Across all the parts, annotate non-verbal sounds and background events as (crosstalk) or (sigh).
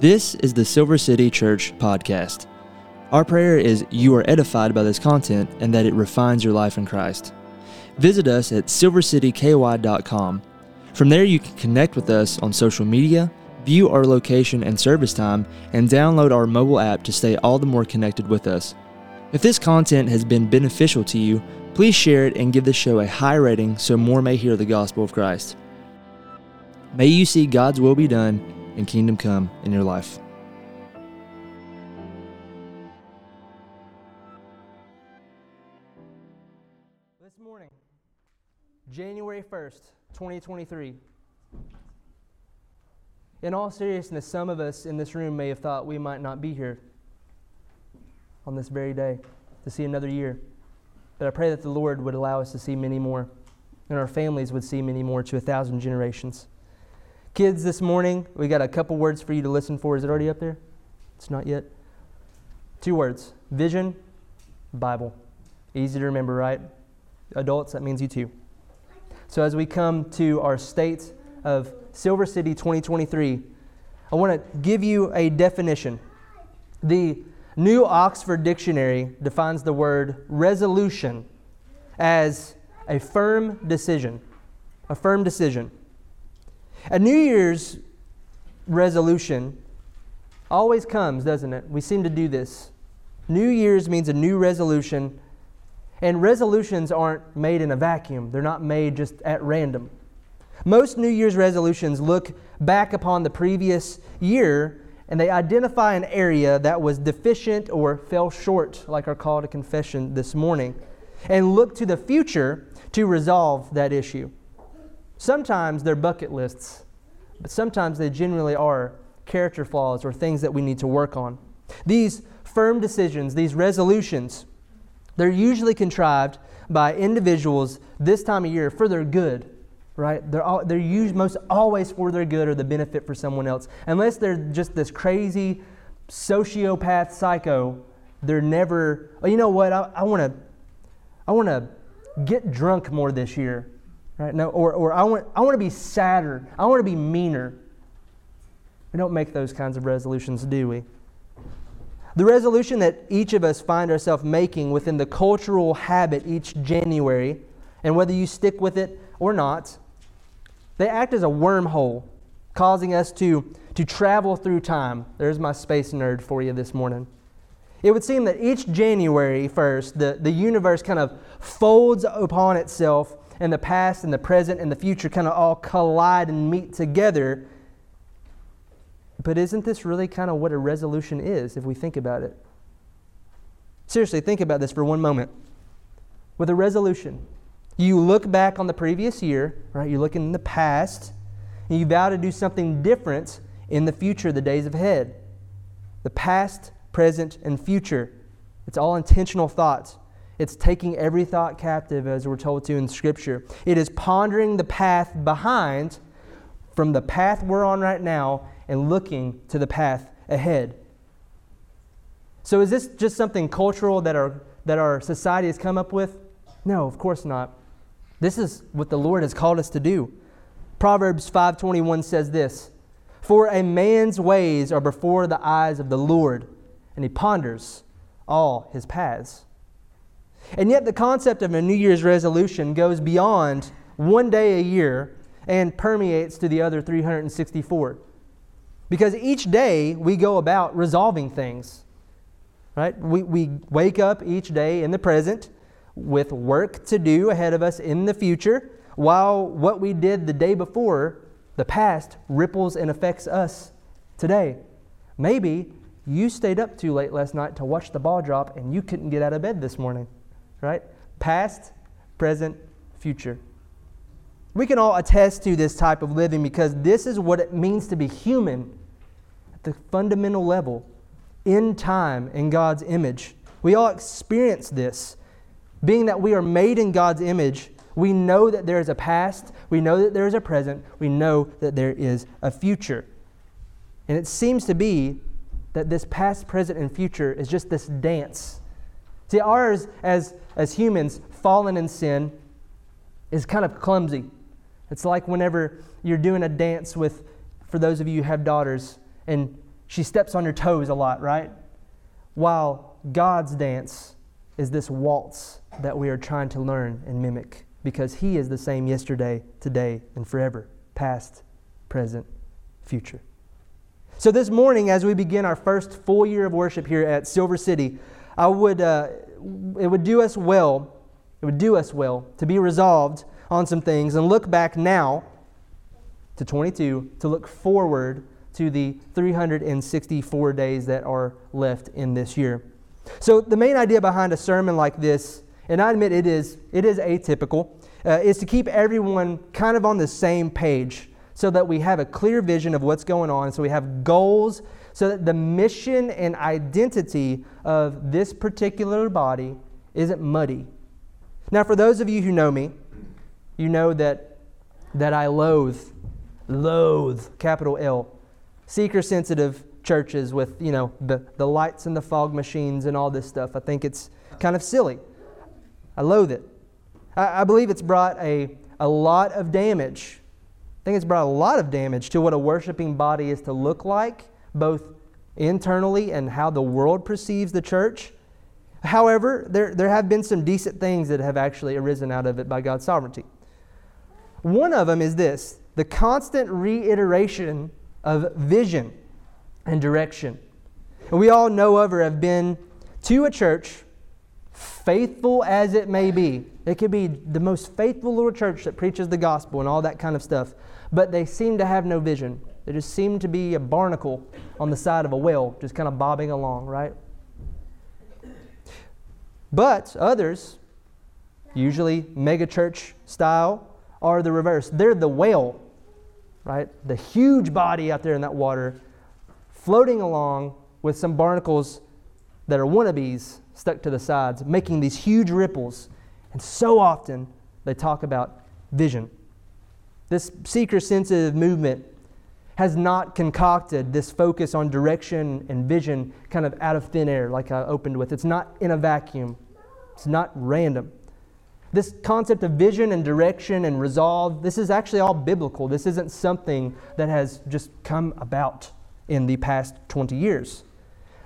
This is the Silver City Church podcast. Our prayer is you are edified by this content and that it refines your life in Christ. Visit us at silvercityky.com. From there, you can connect with us on social media, view our location and service time, and download our mobile app to stay all the more connected with us. If this content has been beneficial to you, please share it and give the show a high rating so more may hear the gospel of Christ. May you see God's will be done and kingdom come in your life. This morning, January 1st, 2023. In all seriousness, some of us in this room may have thought we might not be here on this very day to see another year. But I pray that the Lord would allow us to see many more, and our families would see many more to a thousand generations. Kids, this morning, we got a couple words for you to listen for. Is it already up there? It's not yet. Two words vision, Bible. Easy to remember, right? Adults, that means you too. So, as we come to our state of Silver City 2023, I want to give you a definition. The New Oxford Dictionary defines the word resolution as a firm decision. A firm decision. A New Year's resolution always comes, doesn't it? We seem to do this. New Year's means a new resolution, and resolutions aren't made in a vacuum, they're not made just at random. Most New Year's resolutions look back upon the previous year and they identify an area that was deficient or fell short, like our call to confession this morning, and look to the future to resolve that issue. Sometimes they're bucket lists, but sometimes they generally are character flaws or things that we need to work on. These firm decisions, these resolutions, they're usually contrived by individuals this time of year for their good, right? They're, all, they're used most always for their good or the benefit for someone else. Unless they're just this crazy sociopath psycho, they're never, oh, you know what, I want to I want to get drunk more this year right? No, or, or I want, I want to be sadder. I want to be meaner. We don't make those kinds of resolutions, do we? The resolution that each of us find ourselves making within the cultural habit each January, and whether you stick with it or not, they act as a wormhole, causing us to, to travel through time. There's my space nerd for you this morning. It would seem that each January 1st, the, the universe kind of folds upon itself and the past and the present and the future kind of all collide and meet together. But isn't this really kind of what a resolution is if we think about it? Seriously, think about this for one moment. With a resolution, you look back on the previous year, right? You're looking in the past, and you vow to do something different in the future, the days ahead. The past, present, and future. It's all intentional thoughts. It's taking every thought captive, as we're told to in Scripture. It is pondering the path behind from the path we're on right now and looking to the path ahead. So, is this just something cultural that our, that our society has come up with? No, of course not. This is what the Lord has called us to do. Proverbs 5:21 says this, "For a man's ways are before the eyes of the Lord, and he ponders all his paths." And yet, the concept of a New Year's resolution goes beyond one day a year and permeates to the other 364. Because each day we go about resolving things. Right? We, we wake up each day in the present with work to do ahead of us in the future, while what we did the day before, the past, ripples and affects us today. Maybe you stayed up too late last night to watch the ball drop and you couldn't get out of bed this morning right? Past, present, future. We can all attest to this type of living because this is what it means to be human at the fundamental level, in time, in God's image. We all experience this. Being that we are made in God's image, we know that there is a past, we know that there is a present, we know that there is a future. And it seems to be that this past, present, and future is just this dance See, ours as, as humans, fallen in sin, is kind of clumsy. It's like whenever you're doing a dance with, for those of you who have daughters, and she steps on your toes a lot, right? While God's dance is this waltz that we are trying to learn and mimic because He is the same yesterday, today, and forever, past, present, future. So, this morning, as we begin our first full year of worship here at Silver City, I would, uh, it would do us well, it would do us well to be resolved on some things and look back now to 22 to look forward to the 364 days that are left in this year. So, the main idea behind a sermon like this, and I admit it is, it is atypical, uh, is to keep everyone kind of on the same page so that we have a clear vision of what's going on, so we have goals, so that the mission and identity of this particular body isn't muddy. Now, for those of you who know me, you know that, that I loathe, loathe, capital L, seeker sensitive churches with, you know, the, the lights and the fog machines and all this stuff. I think it's kind of silly. I loathe it. I, I believe it's brought a, a lot of damage I think it's brought a lot of damage to what a worshiping body is to look like, both internally and how the world perceives the church. However, there, there have been some decent things that have actually arisen out of it by God's sovereignty. One of them is this the constant reiteration of vision and direction. And we all know of or have been to a church, faithful as it may be. It could be the most faithful little church that preaches the gospel and all that kind of stuff but they seem to have no vision. They just seem to be a barnacle on the side of a whale, just kind of bobbing along, right? But others, usually megachurch style, are the reverse. They're the whale, right? The huge body out there in that water, floating along with some barnacles that are wannabes stuck to the sides, making these huge ripples. And so often they talk about vision. This seeker sensitive movement has not concocted this focus on direction and vision kind of out of thin air, like I opened with. It's not in a vacuum, it's not random. This concept of vision and direction and resolve, this is actually all biblical. This isn't something that has just come about in the past 20 years.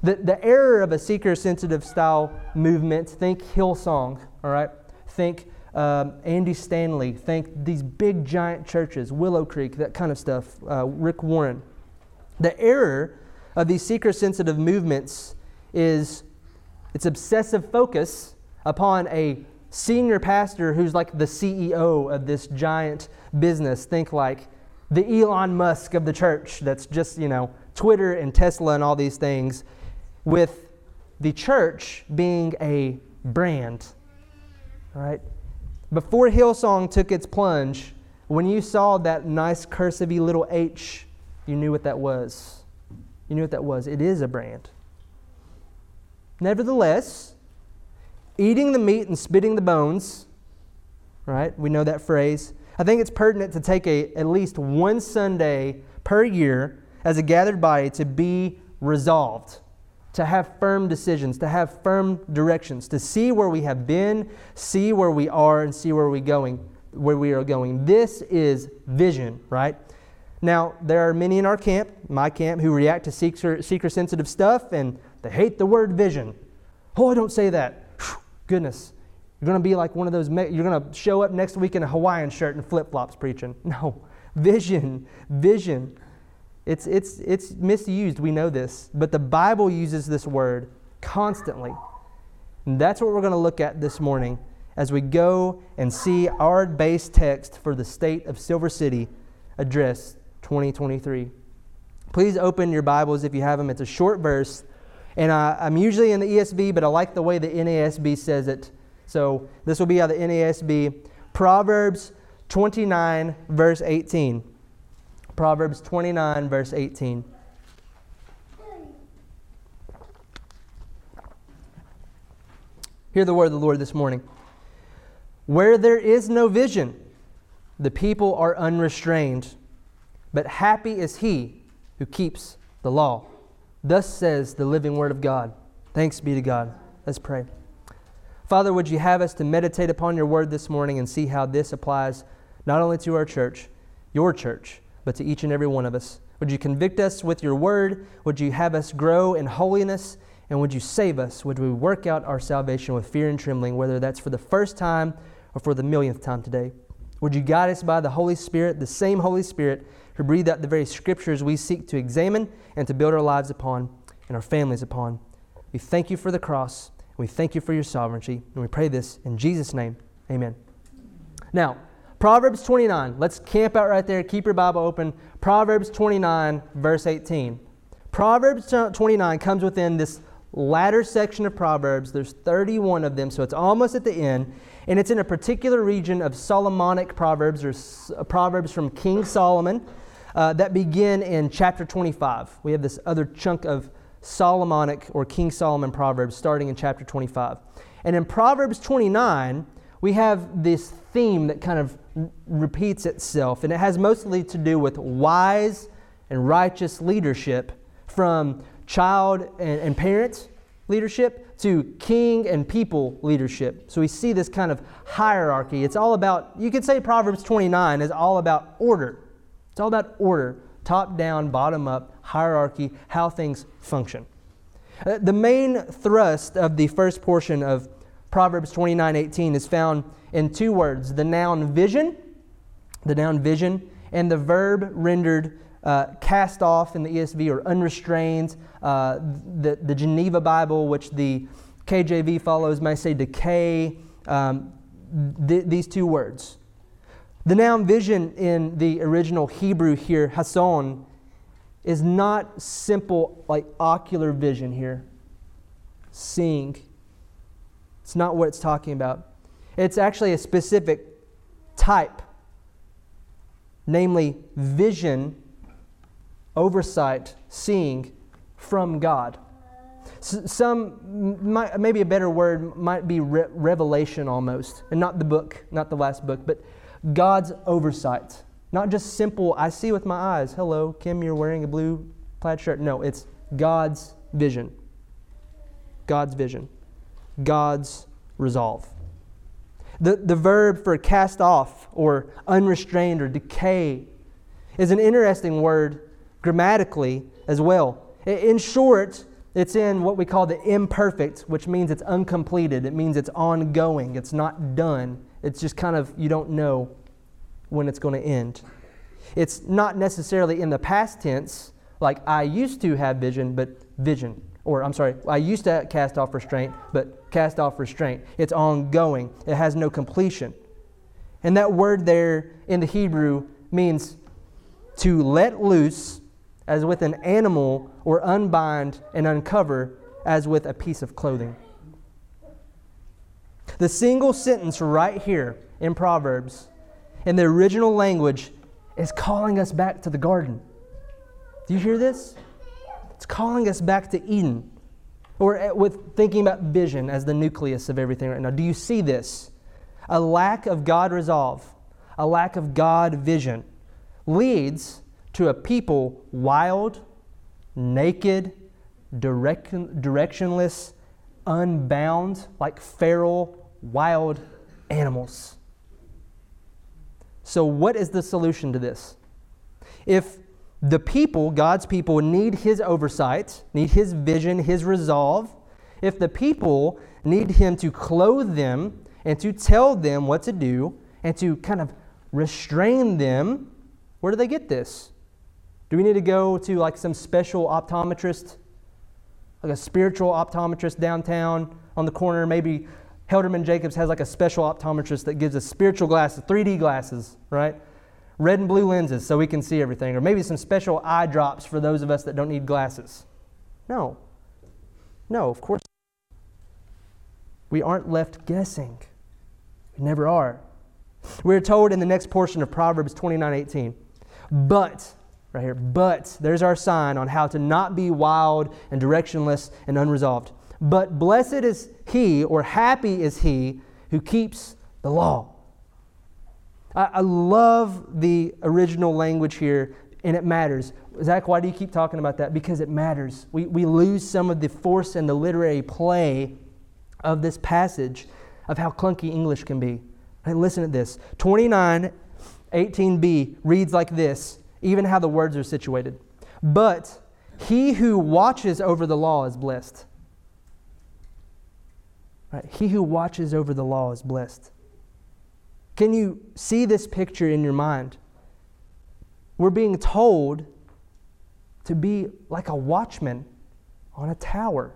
The, the error of a seeker sensitive style movement, think Hillsong, all right? Think um, Andy Stanley, think these big giant churches, Willow Creek, that kind of stuff, uh, Rick Warren. The error of these seeker sensitive movements is its obsessive focus upon a senior pastor who's like the CEO of this giant business. Think like the Elon Musk of the church that's just, you know, Twitter and Tesla and all these things, with the church being a brand. Right? Before Hillsong took its plunge, when you saw that nice cursive little H, you knew what that was. You knew what that was. It is a brand. Nevertheless, eating the meat and spitting the bones, right? We know that phrase. I think it's pertinent to take a, at least one Sunday per year as a gathered body to be resolved to have firm decisions, to have firm directions, to see where we have been, see where we are, and see where we going, where we are going. This is vision, right? Now, there are many in our camp, my camp, who react to seeker, sensitive stuff and they hate the word vision. Oh, I don't say that. Whew, goodness. You're going to be like one of those, you're going to show up next week in a Hawaiian shirt and flip flops preaching. (laughs) No. Vision, vision. It's, it's, it's misused, we know this, but the Bible uses this word constantly. And that's what we're going to look at this morning as we go and see our base text for the state of Silver City address 2023. Please open your Bibles if you have them. It's a short verse, and I, I'm usually in the ESV, but I like the way the NASB says it. So this will be out of the NASB. Proverbs 29, verse 18. Proverbs 29, verse 18. Hear the word of the Lord this morning. Where there is no vision, the people are unrestrained, but happy is he who keeps the law. Thus says the living word of God. Thanks be to God. Let's pray. Father, would you have us to meditate upon your word this morning and see how this applies not only to our church, your church, but to each and every one of us. Would you convict us with your word? Would you have us grow in holiness? And would you save us? Would we work out our salvation with fear and trembling, whether that's for the first time or for the millionth time today? Would you guide us by the Holy Spirit, the same Holy Spirit who breathed out the very scriptures we seek to examine and to build our lives upon and our families upon? We thank you for the cross, we thank you for your sovereignty, and we pray this in Jesus' name. Amen. Now, Proverbs 29. Let's camp out right there. Keep your Bible open. Proverbs 29, verse 18. Proverbs 29 comes within this latter section of Proverbs. There's 31 of them, so it's almost at the end. And it's in a particular region of Solomonic Proverbs, or uh, Proverbs from King Solomon, uh, that begin in chapter 25. We have this other chunk of Solomonic or King Solomon Proverbs starting in chapter 25. And in Proverbs 29, we have this theme that kind of repeats itself, and it has mostly to do with wise and righteous leadership from child and, and parent leadership to king and people leadership. So we see this kind of hierarchy. It's all about, you could say Proverbs 29 is all about order. It's all about order, top down, bottom up, hierarchy, how things function. Uh, the main thrust of the first portion of Proverbs 29:18 is found in two words, the noun vision, the noun vision, and the verb rendered uh, cast off in the ESV or unrestrained. Uh, the, the Geneva Bible, which the KJV follows, may say decay. Um, th- these two words. The noun vision in the original Hebrew here, hason, is not simple like ocular vision here, seeing. It's not what it's talking about. It's actually a specific type, namely vision oversight, seeing from God. Some, might, maybe a better word might be re- revelation almost, and not the book, not the last book, but God's oversight. Not just simple, I see with my eyes, hello, Kim, you're wearing a blue plaid shirt. No, it's God's vision. God's vision. God's resolve. The, the verb for cast off or unrestrained or decay is an interesting word grammatically as well. In short, it's in what we call the imperfect, which means it's uncompleted. It means it's ongoing. It's not done. It's just kind of, you don't know when it's going to end. It's not necessarily in the past tense, like I used to have vision, but vision. Or, I'm sorry, I used to cast off restraint, but cast off restraint. It's ongoing, it has no completion. And that word there in the Hebrew means to let loose as with an animal, or unbind and uncover as with a piece of clothing. The single sentence right here in Proverbs, in the original language, is calling us back to the garden. Do you hear this? It's calling us back to Eden. Or eh, with thinking about vision as the nucleus of everything right now. Do you see this? A lack of God resolve, a lack of God vision leads to a people wild, naked, direct, directionless, unbound, like feral, wild animals. So, what is the solution to this? If the people, God's people, need His oversight, need His vision, His resolve, if the people need Him to clothe them and to tell them what to do and to kind of restrain them, where do they get this? Do we need to go to like some special optometrist, like a spiritual optometrist downtown on the corner? Maybe Helderman Jacobs has like a special optometrist that gives us spiritual glasses, 3D glasses, right? Red and blue lenses so we can see everything. Or maybe some special eye drops for those of us that don't need glasses. No. No, of course. We aren't left guessing. We never are. We're told in the next portion of Proverbs 29 18, but right here. But there's our sign on how to not be wild and directionless and unresolved. But blessed is he, or happy is he, who keeps the law. I, I love the original language here, and it matters. Zach, why do you keep talking about that? Because it matters. We, we lose some of the force and the literary play of this passage of how clunky English can be. Right, listen to this 29 18b reads like this even how the words are situated. But he who watches over the law is blessed. Right? He who watches over the law is blessed. Can you see this picture in your mind? We're being told to be like a watchman on a tower,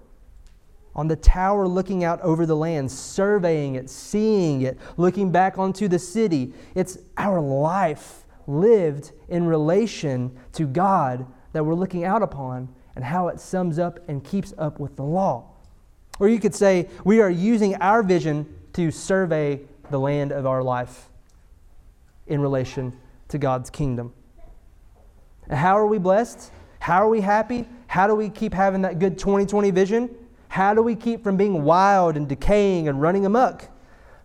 on the tower looking out over the land, surveying it, seeing it, looking back onto the city. It's our life lived in relation to God that we're looking out upon and how it sums up and keeps up with the law. Or you could say, we are using our vision to survey the land of our life in relation to God's kingdom. And how are we blessed? How are we happy? How do we keep having that good 2020 vision? How do we keep from being wild and decaying and running amok?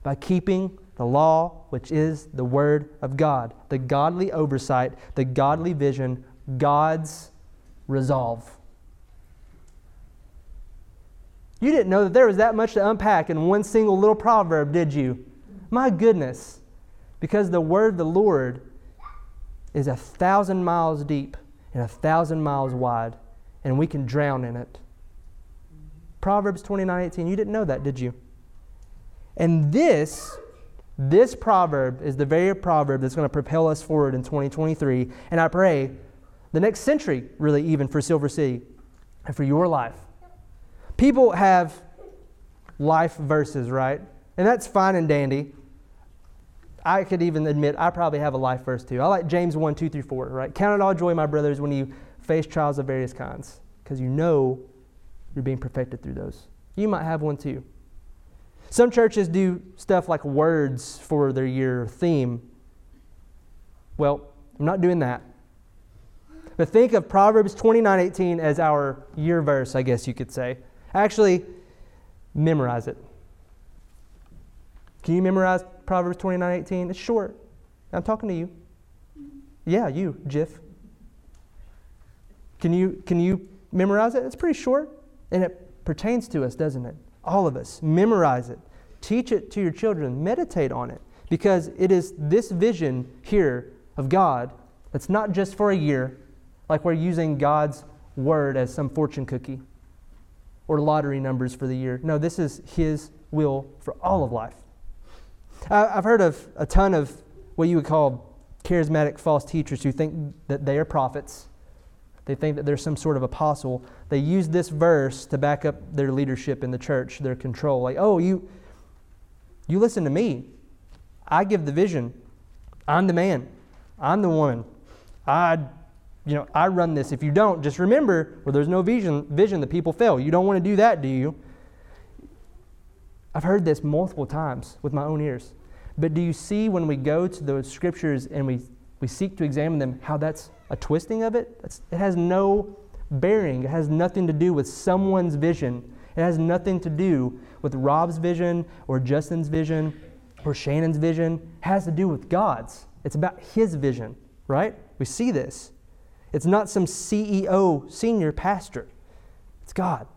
By keeping the law, which is the Word of God, the godly oversight, the godly vision, God's resolve. You didn't know that there was that much to unpack in one single little proverb, did you? My goodness. Because the word of the Lord is a thousand miles deep and a thousand miles wide, and we can drown in it. Proverbs 29 18. You didn't know that, did you? And this, this proverb is the very proverb that's going to propel us forward in 2023. And I pray the next century, really, even for Silver City and for your life. People have life verses, right? And that's fine and dandy. I could even admit I probably have a life verse too. I like James 1, 2 through 4, right? Count it all joy, my brothers, when you face trials of various kinds, because you know you're being perfected through those. You might have one too. Some churches do stuff like words for their year theme. Well, I'm not doing that. But think of Proverbs 29 18 as our year verse, I guess you could say. Actually, memorize it. Can you memorize Proverbs 29 18? It's short. I'm talking to you. Yeah, you, Jiff. Can you, can you memorize it? It's pretty short. And it pertains to us, doesn't it? All of us. Memorize it. Teach it to your children. Meditate on it. Because it is this vision here of God that's not just for a year, like we're using God's word as some fortune cookie or lottery numbers for the year. No, this is His will for all of life. I've heard of a ton of what you would call charismatic false teachers who think that they are prophets. They think that they're some sort of apostle. They use this verse to back up their leadership in the church, their control. Like, oh, you, you listen to me. I give the vision. I'm the man. I'm the woman. I, you know, I run this. If you don't, just remember where there's no vision, vision, the people fail. You don't want to do that, do you? I've heard this multiple times with my own ears. But do you see when we go to those scriptures and we, we seek to examine them, how that's a twisting of it? That's, it has no bearing. It has nothing to do with someone's vision. It has nothing to do with Rob's vision or Justin's vision or Shannon's vision. It has to do with God's. It's about his vision, right? We see this. It's not some CEO, senior pastor. It's God.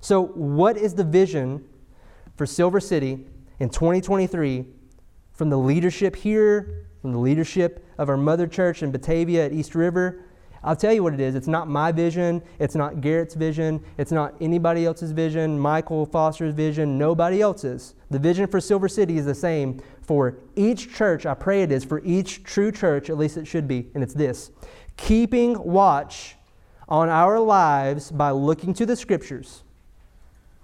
So, what is the vision for Silver City in 2023 from the leadership here, from the leadership of our mother church in Batavia at East River. I'll tell you what it is. It's not my vision. It's not Garrett's vision. It's not anybody else's vision, Michael Foster's vision, nobody else's. The vision for Silver City is the same for each church. I pray it is for each true church, at least it should be. And it's this keeping watch on our lives by looking to the scriptures.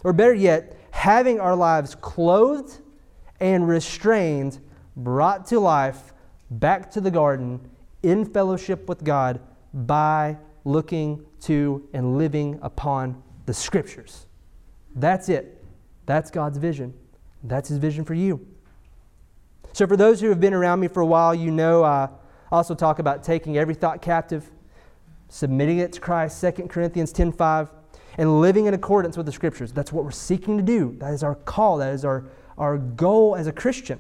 Or better yet, having our lives clothed and restrained, brought to life, back to the garden, in fellowship with God by looking to and living upon the Scriptures. That's it. That's God's vision. That's His vision for you. So, for those who have been around me for a while, you know I also talk about taking every thought captive, submitting it to Christ, 2 Corinthians 10 5 and living in accordance with the scriptures. That's what we're seeking to do. That is our call. That is our, our goal as a Christian.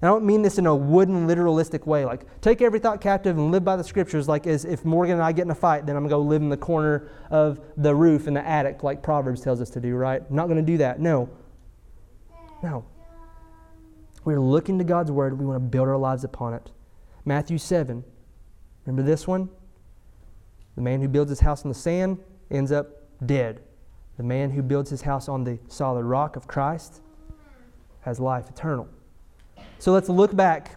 And I don't mean this in a wooden, literalistic way. Like, take every thought captive and live by the scriptures, like as if Morgan and I get in a fight, then I'm going to go live in the corner of the roof in the attic, like Proverbs tells us to do, right? I'm not going to do that. No. No. We're looking to God's word. We want to build our lives upon it. Matthew 7. Remember this one? The man who builds his house on the sand ends up dead. The man who builds his house on the solid rock of Christ has life eternal. So let's look back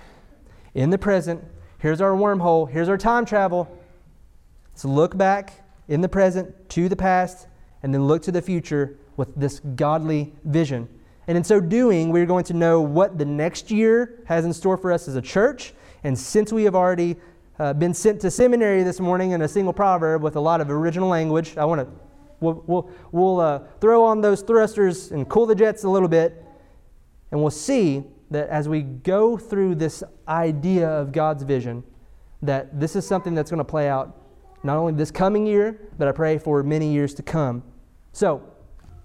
in the present. Here's our wormhole. Here's our time travel. Let's look back in the present to the past and then look to the future with this godly vision. And in so doing, we're going to know what the next year has in store for us as a church. And since we have already uh, been sent to seminary this morning in a single proverb with a lot of original language, I want to we'll, we'll, we'll uh, throw on those thrusters and cool the jets a little bit, and we'll see that as we go through this idea of God's vision, that this is something that's going to play out not only this coming year, but I pray for many years to come. So,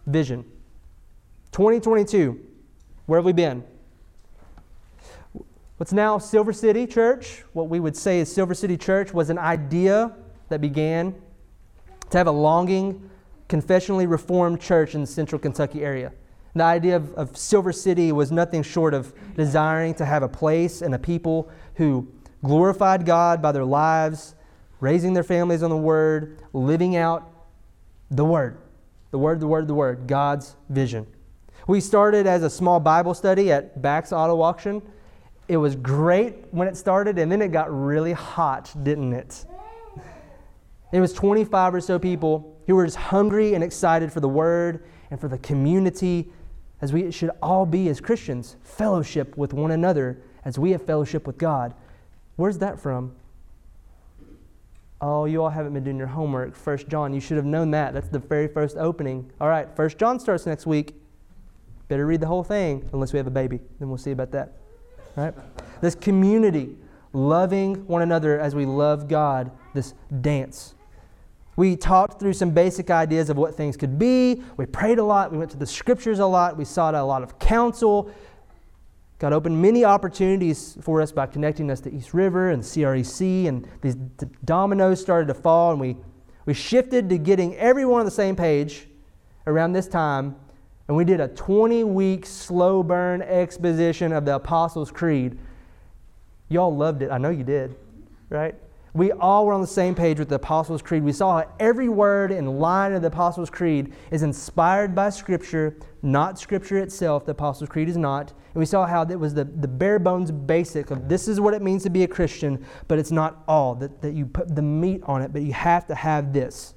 vision. 2022, where have we been? What's now Silver City Church, what we would say is Silver City Church, was an idea that began to have a longing, confessionally reformed church in the central Kentucky area. The idea of, of Silver City was nothing short of desiring to have a place and a people who glorified God by their lives, raising their families on the Word, living out the Word. The Word, the Word, the Word, God's vision. We started as a small Bible study at Bax Auto Auction. It was great when it started, and then it got really hot, didn't it? It was 25 or so people who were just hungry and excited for the Word and for the community as we should all be as Christians, fellowship with one another as we have fellowship with God. Where's that from? Oh, you all haven't been doing your homework. First John, you should have known that. That's the very first opening. All right, First John starts next week. Better read the whole thing, unless we have a baby. Then we'll see about that. All right? This community, loving one another as we love God, this dance. We talked through some basic ideas of what things could be. We prayed a lot. We went to the scriptures a lot. We sought a lot of counsel. God opened many opportunities for us by connecting us to East River and CREC, and these dominoes started to fall, and we, we shifted to getting everyone on the same page around this time, and we did a 20 week slow burn exposition of the Apostles' Creed. Y'all loved it. I know you did, right? We all were on the same page with the Apostles' Creed. We saw how every word and line of the Apostles' Creed is inspired by Scripture, not Scripture itself. The Apostles' Creed is not. And we saw how that was the, the bare bones basic of this is what it means to be a Christian, but it's not all, that, that you put the meat on it, but you have to have this.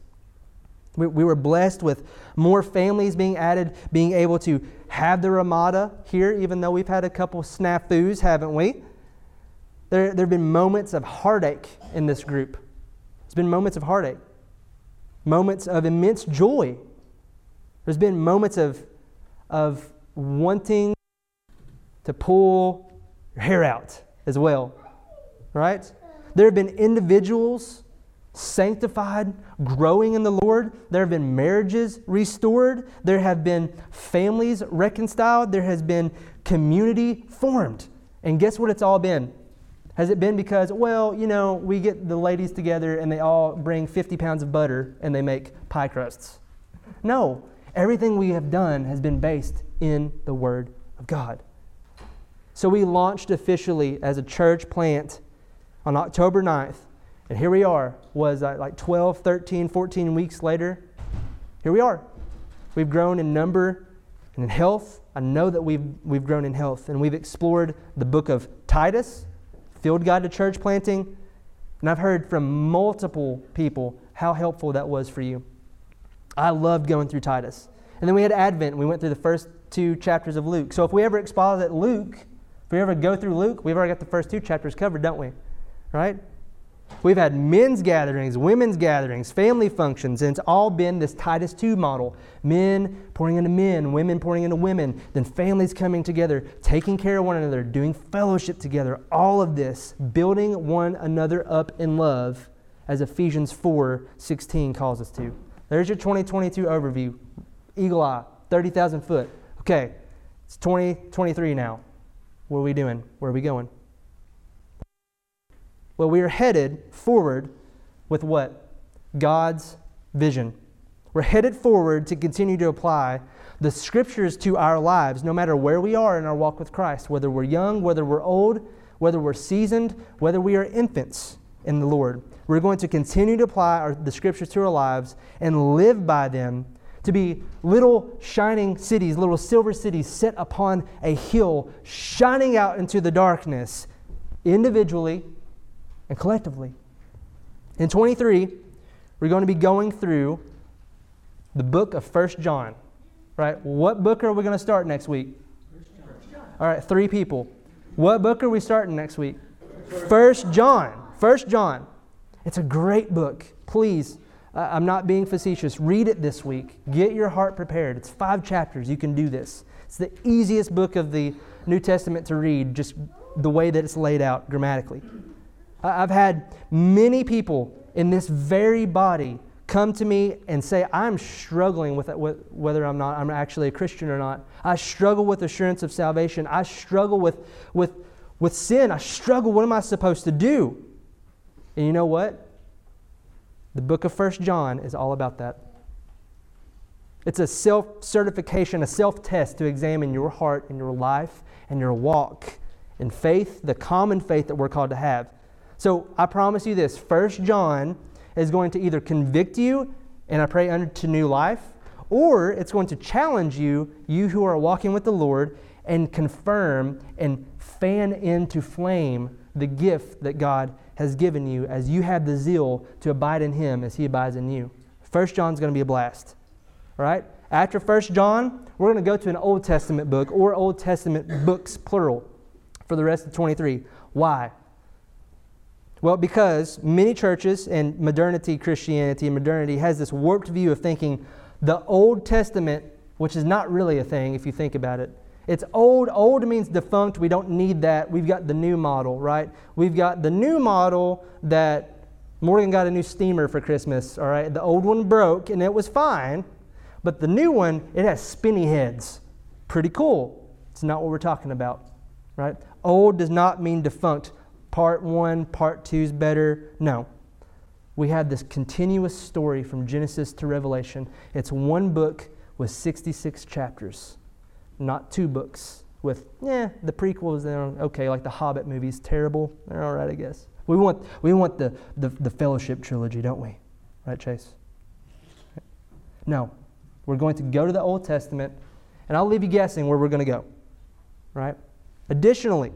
We, we were blessed with more families being added, being able to have the Ramada here, even though we've had a couple snafus, haven't we? There, there have been moments of heartache in this group. There's been moments of heartache, moments of immense joy. There's been moments of, of wanting to pull your hair out as well, right? There have been individuals sanctified, growing in the Lord. There have been marriages restored. There have been families reconciled. There has been community formed. And guess what it's all been? Has it been because, well, you know, we get the ladies together and they all bring 50 pounds of butter and they make pie crusts? No. Everything we have done has been based in the Word of God. So we launched officially as a church plant on October 9th. And here we are, was like 12, 13, 14 weeks later. Here we are. We've grown in number and in health. I know that we've, we've grown in health. And we've explored the book of Titus field guide to church planting. And I've heard from multiple people how helpful that was for you. I loved going through Titus. And then we had Advent, we went through the first two chapters of Luke. So if we ever exposit Luke, if we ever go through Luke, we've already got the first two chapters covered, don't we? Right? We've had men's gatherings, women's gatherings, family functions, and it's all been this Titus 2 model. Men pouring into men, women pouring into women, then families coming together, taking care of one another, doing fellowship together. All of this, building one another up in love, as Ephesians 4 16 calls us to. There's your 2022 overview. Eagle eye, 30,000 foot. Okay, it's 2023 now. What are we doing? Where are we going? Well, we are headed forward with what? God's vision. We're headed forward to continue to apply the scriptures to our lives, no matter where we are in our walk with Christ, whether we're young, whether we're old, whether we're seasoned, whether we are infants. in the Lord. We're going to continue to apply our, the scriptures to our lives and live by them to be little shining cities, little silver cities set upon a hill, shining out into the darkness individually and collectively. In 23, we're going to be going through the book of First John. Right? What book are we going to start next week? All right, three people. What book are we starting next week? First John. First John. It's a great book. Please, I'm not being facetious. Read it this week. Get your heart prepared. It's five chapters. You can do this. It's the easiest book of the New Testament to read, just the way that it's laid out grammatically. I've had many people in this very body come to me and say, I'm struggling with whether I'm not, I'm actually a Christian or not. I struggle with assurance of salvation. I struggle with, with, with sin. I struggle. What am I supposed to do? And you know what? The book of First John is all about that. It's a self certification, a self test to examine your heart and your life and your walk in faith, the common faith that we're called to have. So I promise you this First John is going to either convict you, and I pray unto new life, or it's going to challenge you, you who are walking with the Lord, and confirm and fan into flame the gift that God has given you as you have the zeal to abide in Him as He abides in you. First John's going to be a blast. All right? After First John, we're going to go to an Old Testament book or Old Testament books, plural, for the rest of 23. Why? Well, because many churches and modernity Christianity and modernity has this warped view of thinking the Old Testament, which is not really a thing if you think about it. It's old. Old means defunct. We don't need that. We've got the new model, right? We've got the new model that Morgan got a new steamer for Christmas, all right? The old one broke and it was fine, but the new one, it has spinny heads. Pretty cool. It's not what we're talking about, right? Old does not mean defunct part one, part two is better. No. We have this continuous story from Genesis to Revelation. It's one book with 66 chapters, not two books with, yeah, the prequels, they're okay, like the Hobbit movies, terrible. They're all right, I guess. We want, we want the, the, the fellowship trilogy, don't we? Right, Chase? No. We're going to go to the Old Testament, and I'll leave you guessing where we're going to go. Right? Additionally,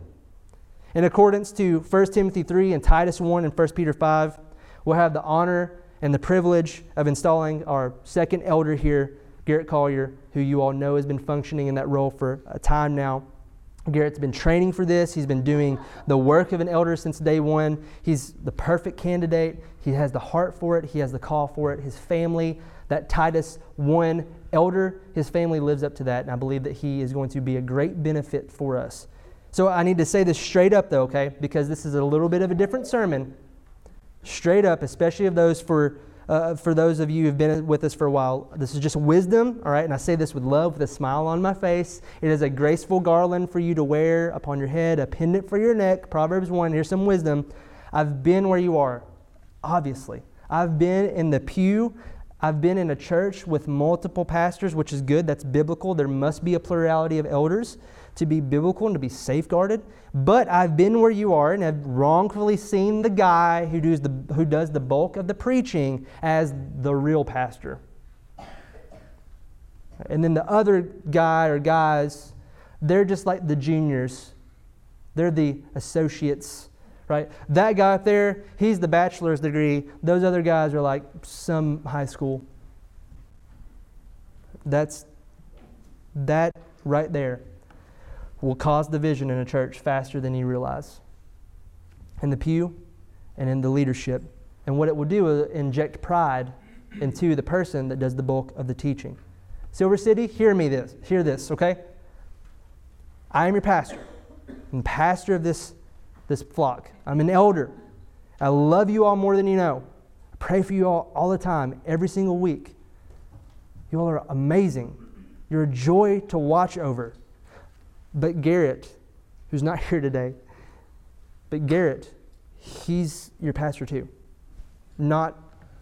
in accordance to 1 Timothy 3 and Titus 1 and 1 Peter 5, we'll have the honor and the privilege of installing our second elder here, Garrett Collier, who you all know has been functioning in that role for a time now. Garrett's been training for this. He's been doing the work of an elder since day one. He's the perfect candidate. He has the heart for it, he has the call for it. His family, that Titus 1 elder, his family lives up to that, and I believe that he is going to be a great benefit for us. So I need to say this straight up, though, okay? Because this is a little bit of a different sermon. Straight up, especially of those for uh, for those of you who've been with us for a while, this is just wisdom, all right? And I say this with love, with a smile on my face. It is a graceful garland for you to wear upon your head, a pendant for your neck. Proverbs 1, here's some wisdom. I've been where you are, obviously. I've been in the pew. I've been in a church with multiple pastors, which is good. That's biblical. There must be a plurality of elders to be biblical and to be safeguarded. But I've been where you are and have wrongfully seen the guy who does the, who does the bulk of the preaching as the real pastor. And then the other guy or guys, they're just like the juniors, they're the associates. Right? That guy up there, he's the bachelor's degree. Those other guys are like some high school. That's that right there will cause division in a church faster than you realize. In the pew and in the leadership. And what it will do is inject pride into the person that does the bulk of the teaching. Silver City, hear me this. Hear this, okay? I am your pastor. I'm pastor of this, this flock. I'm an elder. I love you all more than you know. I pray for you all all the time, every single week. You all are amazing. You're a joy to watch over. But Garrett, who's not (laughs) here today, but Garrett, he's your pastor too. Not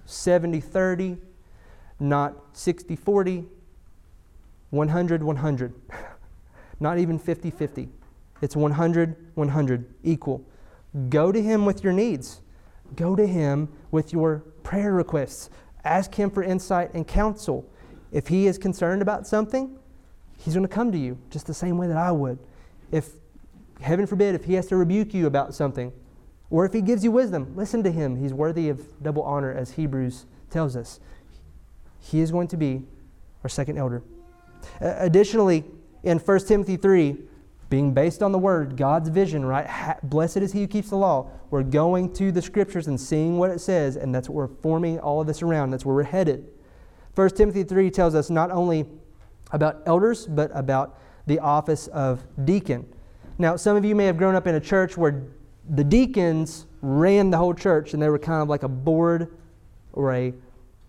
70 30, not 60 40, 100 100. (laughs) not even 50 50. It's 100 100, equal. Go to him with your needs. go to Him with your prayer requests. Ask Him for insight and counsel. If He is concerned about something, He's going to come to you just the same way that I would. If, heaven forbid, if He has to rebuke you about something, or if He gives you wisdom, listen to Him. He's worthy of double honor, as Hebrews tells us. He is going to be our second elder. Uh, additionally, in 1 Timothy 3, being based on the word, God's vision, right? Ha- blessed is he who keeps the law. We're going to the scriptures and seeing what it says, and that's what we're forming all of this around. That's where we're headed. 1 Timothy 3 tells us not only about elders, but about the office of deacon. Now, some of you may have grown up in a church where the deacons ran the whole church, and they were kind of like a board or a,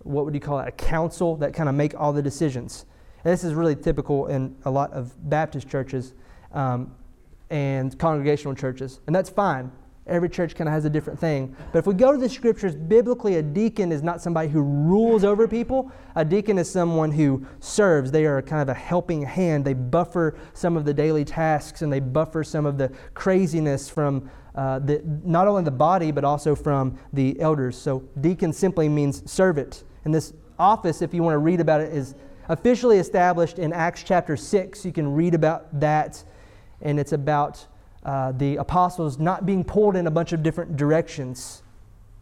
what would you call it, a council that kind of make all the decisions. And this is really typical in a lot of Baptist churches um, and congregational churches, and that's fine. Every church kind of has a different thing. But if we go to the scriptures, biblically, a deacon is not somebody who rules over people. A deacon is someone who serves. They are kind of a helping hand. They buffer some of the daily tasks and they buffer some of the craziness from uh, the, not only the body, but also from the elders. So, deacon simply means servant. And this office, if you want to read about it, is officially established in Acts chapter 6. You can read about that and it's about uh, the apostles not being pulled in a bunch of different directions.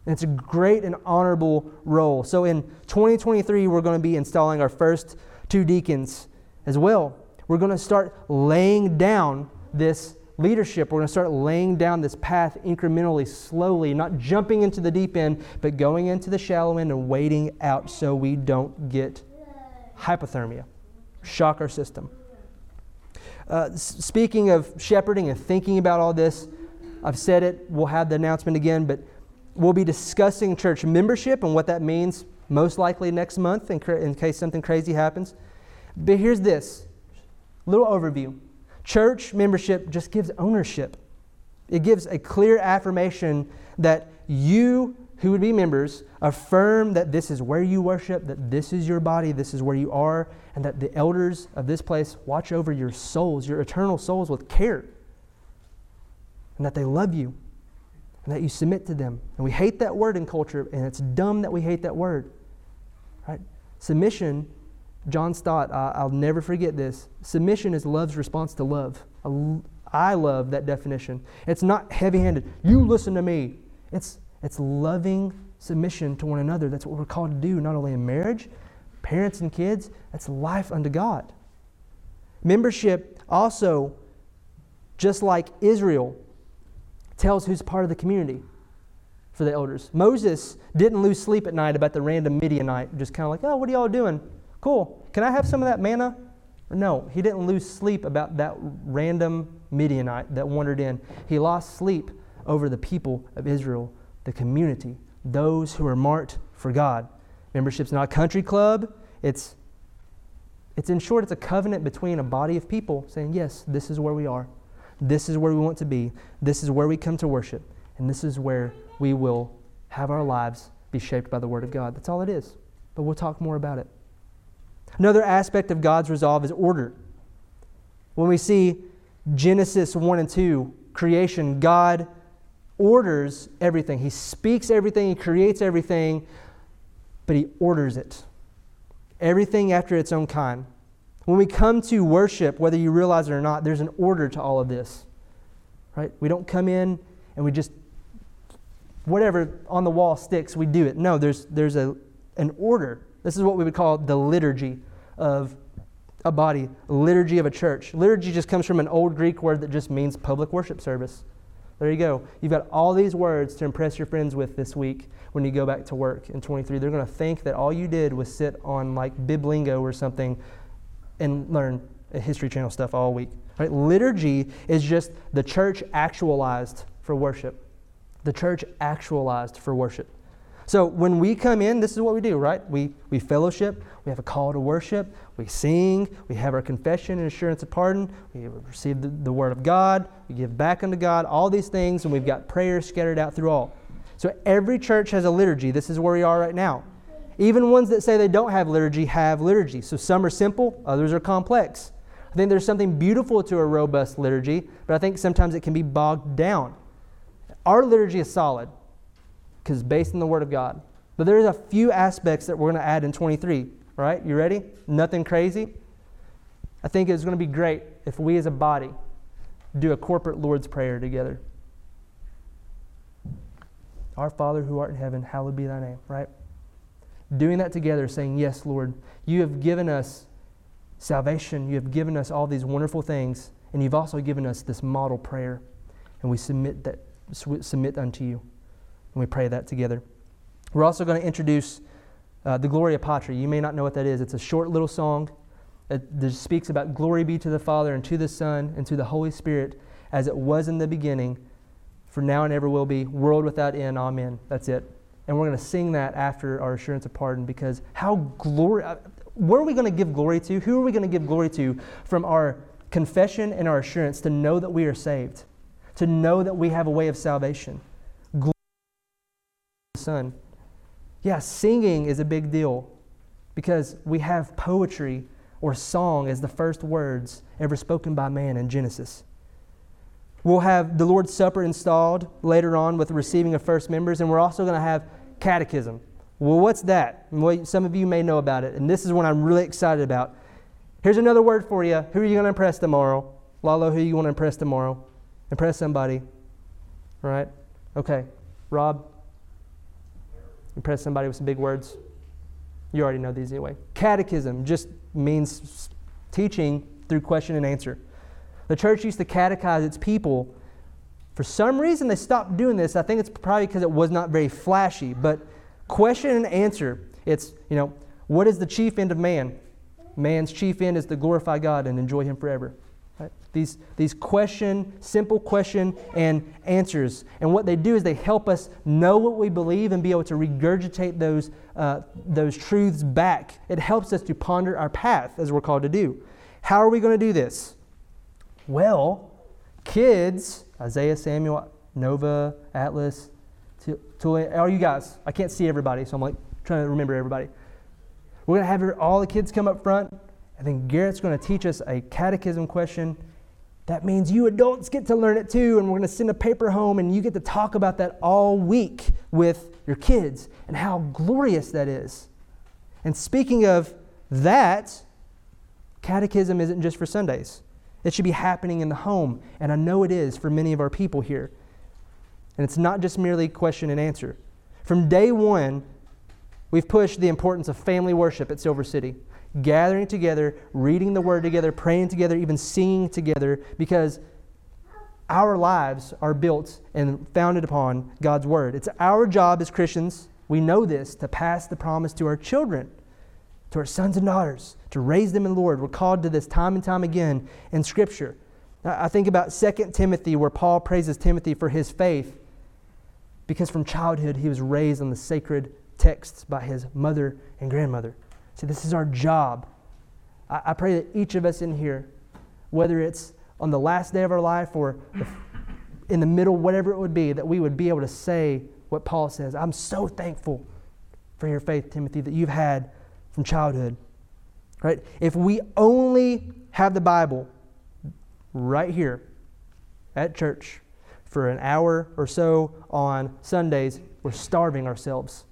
And it's a great and honorable role. So in 2023, we're going to be installing our first two deacons as well. We're going to start laying down this leadership. We're going to start laying down this path incrementally, slowly, not jumping into the deep end, but going into the shallow end and waiting out so we don't get hypothermia, shock our system. Uh, speaking of shepherding and thinking about all this, I've said it, we'll have the announcement again, but we'll be discussing church membership and what that means most likely next month in, in case something crazy happens. But here's this little overview church membership just gives ownership, it gives a clear affirmation that you who would be members affirm that this is where you worship, that this is your body, this is where you are, and that the elders of this place watch over your souls, your eternal souls, with care. And that they love you, and that you submit to them. And we hate that word in culture, and it's dumb that we hate that word. Right? Submission, John Stott, I'll never forget this. Submission is love's response to love. I love that definition. It's not heavy handed. You listen to me. It's it's loving submission to one another. That's what we're called to do, not only in marriage, parents and kids, that's life unto God. Membership also, just like Israel, tells who's part of the community for the elders. Moses didn't lose sleep at night about the random Midianite, just kind of like, oh, what are y'all doing? Cool. Can I have some of that manna? No, he didn't lose sleep about that random Midianite that wandered in. He lost sleep over the people of Israel the community, those who are marked for God. Membership's not a country club. It's, it's in short, it's a covenant between a body of people saying, yes, this is where we are. This is where we want to be. This is where we come to worship. And this is where we will have our lives be shaped by the Word of God. That's all it is. But we'll talk more about it. Another aspect of God's resolve is order. When we see Genesis 1 and 2, creation, God orders everything. He speaks everything, He creates everything, but He orders it. Everything after its own kind. When we come to worship, whether you realize it or not, there's an order to all of this. Right? We don't come in and we just, whatever on the wall sticks, we do it. No, there's, there's a, an order. This is what we would call the liturgy of a body, liturgy of a church. Liturgy just comes from an old Greek word that just means public worship service. There you go. You've got all these words to impress your friends with this week when you go back to work in 23. They're going to think that all you did was sit on like Biblingo or something and learn History Channel stuff all week. Right? Liturgy is just the church actualized for worship. The church actualized for worship. So when we come in, this is what we do, right? We, we fellowship, we have a call to worship, we sing, we have our confession and assurance of pardon, we receive the, the word of God, we give back unto God, all these things, and we've got prayers scattered out through all. So every church has a liturgy. This is where we are right now. Even ones that say they don't have liturgy have liturgy. So some are simple, others are complex. I think there's something beautiful to a robust liturgy, but I think sometimes it can be bogged down. Our liturgy is solid. because based on the Word of God. But there's a few aspects that we're going to add in 23. All right, you ready? Nothing crazy. I think it's going to be great if we as a body do a corporate Lord's Prayer together. Our Father who art in heaven, hallowed be thy name, right? Doing that together, saying, Yes, Lord, you have given us salvation. You have given us all these wonderful things, and you've also given us this model prayer. And we submit that submit unto you. And we pray that together. We're also going to introduce uh, the Gloria Patri. You may not know what that is. It's a short little song that speaks about glory be to the Father and to the Son and to the Holy Spirit as it was in the beginning, for now and ever will be, world without end. Amen. That's it. And we're going to sing that after our assurance of pardon because how glory, uh, where are we going to give glory to? Who are we going to give glory to from our confession and our assurance to know that we are saved, to know that we have a way of salvation? Glory to the Son. Yeah, singing is a big deal because we have poetry or song as the first words ever spoken by man in Genesis. We'll have the Lord's Supper installed later on with the receiving of first members, and we're also going to have catechism. Well, what's that? Well, some of you may know about it, and this is what I'm really excited about. Here's another word for you. Who are you going to impress tomorrow? Lalo, who are you going to impress tomorrow? Impress somebody. Right? Okay. Rob, impress somebody with some big words. You already know these anyway. Catechism just means teaching through question and answer. The church used to catechize its people. For some reason, they stopped doing this. I think it's probably because it was not very flashy. But question and answer, it's, you know, what is the chief end of man? Man's chief end is to glorify God and enjoy Him forever. These, these question, simple question and answers. And what they do is they help us know what we believe and be able to regurgitate those, uh, those truths back. It helps us to ponder our path, as we're called to do. How are we going to do this? Well, kids, Isaiah, Samuel, Nova, Atlas, to, all you guys, I can't see everybody, so I'm like trying to remember everybody. We're going to have all the kids come up front. And then Garrett's going to teach us a catechism question. That means you adults get to learn it too, and we're going to send a paper home, and you get to talk about that all week with your kids and how glorious that is. And speaking of that, catechism isn't just for Sundays. It should be happening in the home, and I know it is for many of our people here. And it's not just merely question and answer. From day one, we've pushed the importance of family worship at Silver City gathering together, reading the word together, praying together, even singing together, because our lives are built and founded upon God's word. It's our job as Christians, we know this, to pass the promise to our children, to our sons and daughters, to raise them in the Lord. We're called to this time and time again in Scripture. I think about 2 Timothy, where Paul praises Timothy for his faith, because from childhood he was raised on the sacred texts by his mother and grandmother. See, this is our job. I, I pray that each of us in here, whether it's on the last day of our life or the, in the middle, whatever it would be, that we would be able to say what Paul says. I'm so thankful for your faith, Timothy, that you've had from childhood. Right? If we only have the Bible right here at church for an hour or so on Sundays, we're starving ourselves.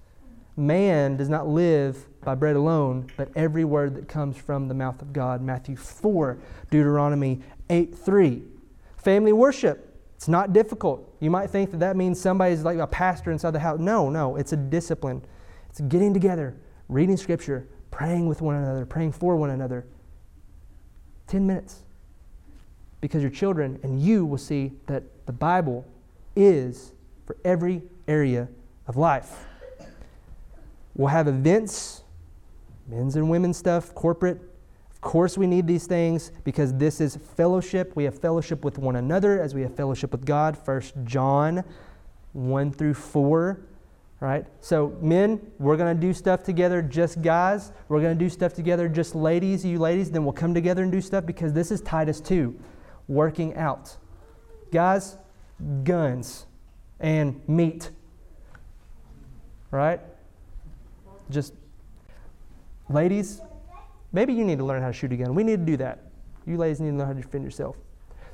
Man does not live by bread alone, but every word that comes from the mouth of God. Matthew 4, Deuteronomy 8 3. Family worship. It's not difficult. You might think that that means somebody's like a pastor inside the house. No, no, it's a discipline. It's getting together, reading scripture, praying with one another, praying for one another. 10 minutes. Because your children and you will see that the Bible is for every area of life. We'll have events men's and women's stuff, corporate. Of course, we need these things because this is fellowship. We have fellowship with one another as we have fellowship with God. First John 1 through 4. Right? So, men, we're going to do stuff together, just guys. We're going to do stuff together, just ladies, you ladies. Then we'll come together and do stuff because this is Titus 2, working out. Guys, guns and meat. Right? Just Ladies, maybe you need to learn how to shoot a gun. We need to do that. You ladies need to learn how to defend yourself.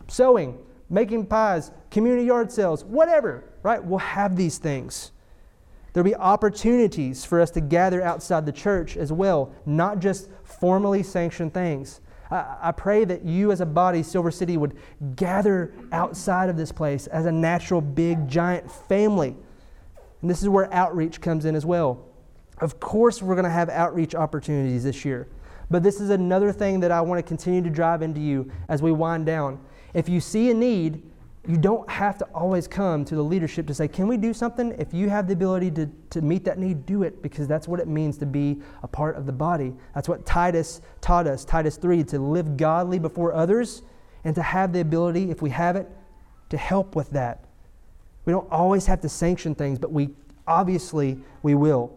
Sewing, making pies, community yard sales, whatever, right? We'll have these things. There'll be opportunities for us to gather outside the church as well, not just formally sanctioned things. I, I pray that you, as a body, Silver City, would gather outside of this place as a natural, big, giant family. And this is where outreach comes in as well. Of course, we're going to have outreach opportunities this year. But this is another thing that I want to continue to drive into you as we wind down. If you see a need, you don't have to always come to the leadership to say, Can we do something? If you have the ability to, to meet that need, do it because that's what it means to be a part of the body. That's what Titus taught us, Titus 3, to live godly before others and to have the ability, if we have it, to help with that. We don't always have to sanction things, but we obviously we will.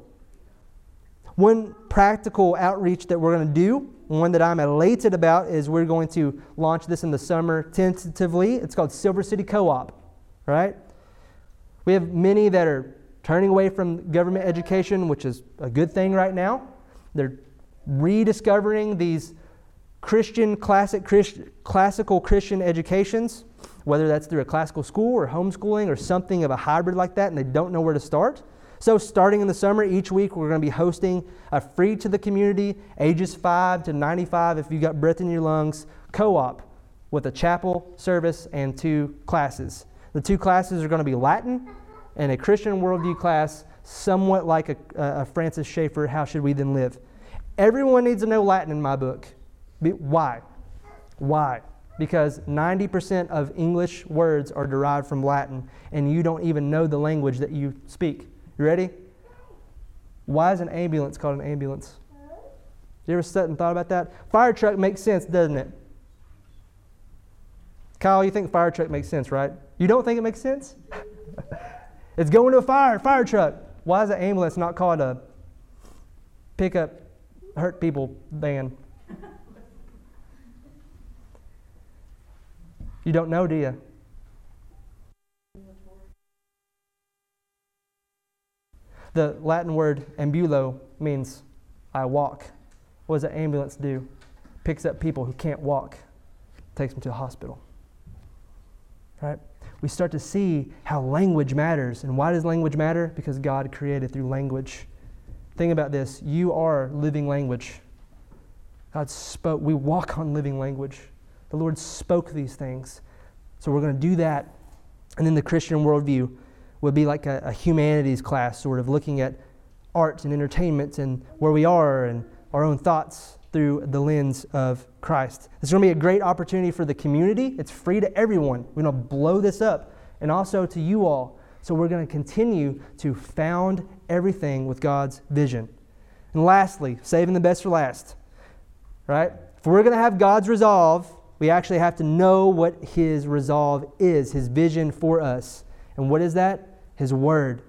One practical outreach that we're going to do, one that I'm elated about, is we're going to launch this in the summer tentatively. It's called Silver City Co op, right? We have many that are turning away from government education, which is a good thing right now. They're rediscovering these Christian, classic, Christ, classical Christian educations, whether that's through a classical school or homeschooling or something of a hybrid like that, and they don't know where to start. So, starting in the summer, each week we're going to be hosting a free to the community, ages 5 to 95, if you've got breath in your lungs, co op with a chapel service and two classes. The two classes are going to be Latin and a Christian worldview class, somewhat like a, a Francis Schaeffer, How Should We Then Live? Everyone needs to know Latin in my book. Why? Why? Because 90% of English words are derived from Latin, and you don't even know the language that you speak. You ready? Why is an ambulance called an ambulance? You ever sat and thought about that? Fire truck makes sense, doesn't it? Kyle, you think fire truck makes sense, right? You don't think it makes sense? (laughs) it's going to a fire, fire truck. Why is an ambulance not called a pickup hurt people van? You don't know, do you? The Latin word ambulo means I walk. What does an ambulance do? Picks up people who can't walk, takes them to a hospital. Right? We start to see how language matters. And why does language matter? Because God created through language. Think about this you are living language. God spoke, we walk on living language. The Lord spoke these things. So we're going to do that. And then the Christian worldview would be like a, a humanities class, sort of looking at art and entertainment and where we are and our own thoughts through the lens of Christ. It's going to be a great opportunity for the community. It's free to everyone. We're going to blow this up and also to you all. So we're going to continue to found everything with God's vision. And lastly, saving the best for last, right? If we're going to have God's resolve, we actually have to know what His resolve is, His vision for us. And what is that? His Word.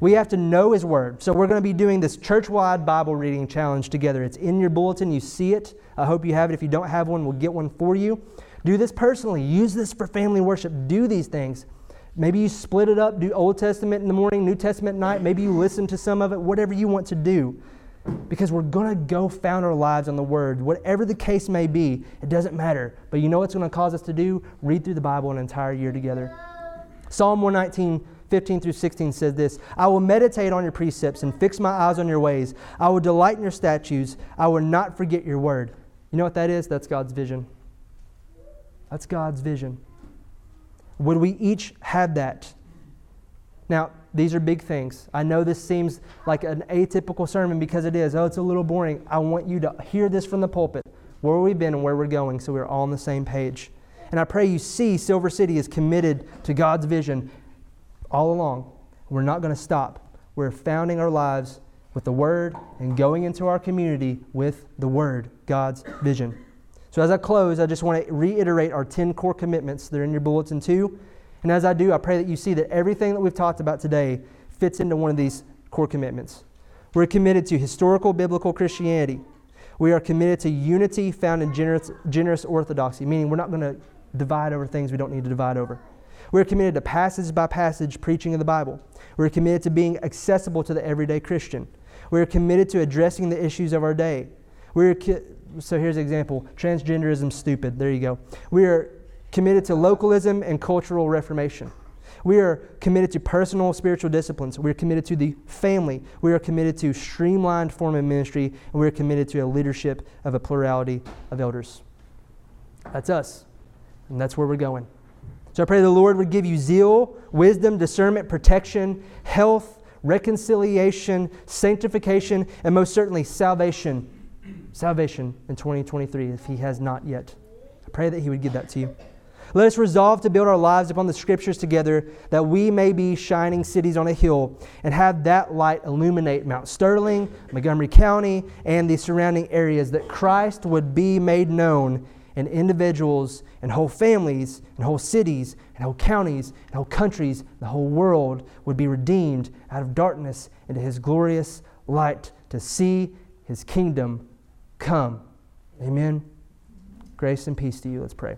We have to know His Word. So we're going to be doing this church wide Bible reading challenge together. It's in your bulletin. You see it. I hope you have it. If you don't have one, we'll get one for you. Do this personally. Use this for family worship. Do these things. Maybe you split it up, do Old Testament in the morning, New Testament at night. Maybe you listen to some of it, whatever you want to do. Because we're going to go found our lives on the Word. Whatever the case may be, it doesn't matter. But you know what's going to cause us to do? Read through the Bible an entire year together. Psalm 119, 15 through 16 says this I will meditate on your precepts and fix my eyes on your ways. I will delight in your statutes. I will not forget your word. You know what that is? That's God's vision. That's God's vision. Would we each have that? Now, these are big things. I know this seems like an atypical sermon because it is. Oh, it's a little boring. I want you to hear this from the pulpit, where we've been and where we're going, so we're all on the same page. And I pray you see Silver City is committed to God's vision all along. We're not going to stop. We're founding our lives with the Word and going into our community with the Word, God's vision. So, as I close, I just want to reiterate our 10 core commitments. They're in your bulletin too. And as I do, I pray that you see that everything that we've talked about today fits into one of these core commitments. We're committed to historical biblical Christianity. We are committed to unity found in generous, generous orthodoxy, meaning we're not going to divide over things we don't need to divide over. We're committed to passage by passage preaching of the Bible. We're committed to being accessible to the everyday Christian. We're committed to addressing the issues of our day. We're so here's an example transgenderism stupid. There you go. We are committed to localism and cultural reformation. We are committed to personal spiritual disciplines. We are committed to the family. We are committed to streamlined form of ministry. And we are committed to a leadership of a plurality of elders. That's us. And that's where we're going. So I pray the Lord would give you zeal, wisdom, discernment, protection, health, reconciliation, sanctification, and most certainly salvation. Salvation in 2023 if He has not yet. I pray that He would give that to you. Let us resolve to build our lives upon the Scriptures together that we may be shining cities on a hill and have that light illuminate Mount Sterling, Montgomery County, and the surrounding areas, that Christ would be made known in individuals and whole families and whole cities and whole counties and whole countries. The whole world would be redeemed out of darkness into His glorious light to see His kingdom come. Amen. Grace and peace to you. Let's pray.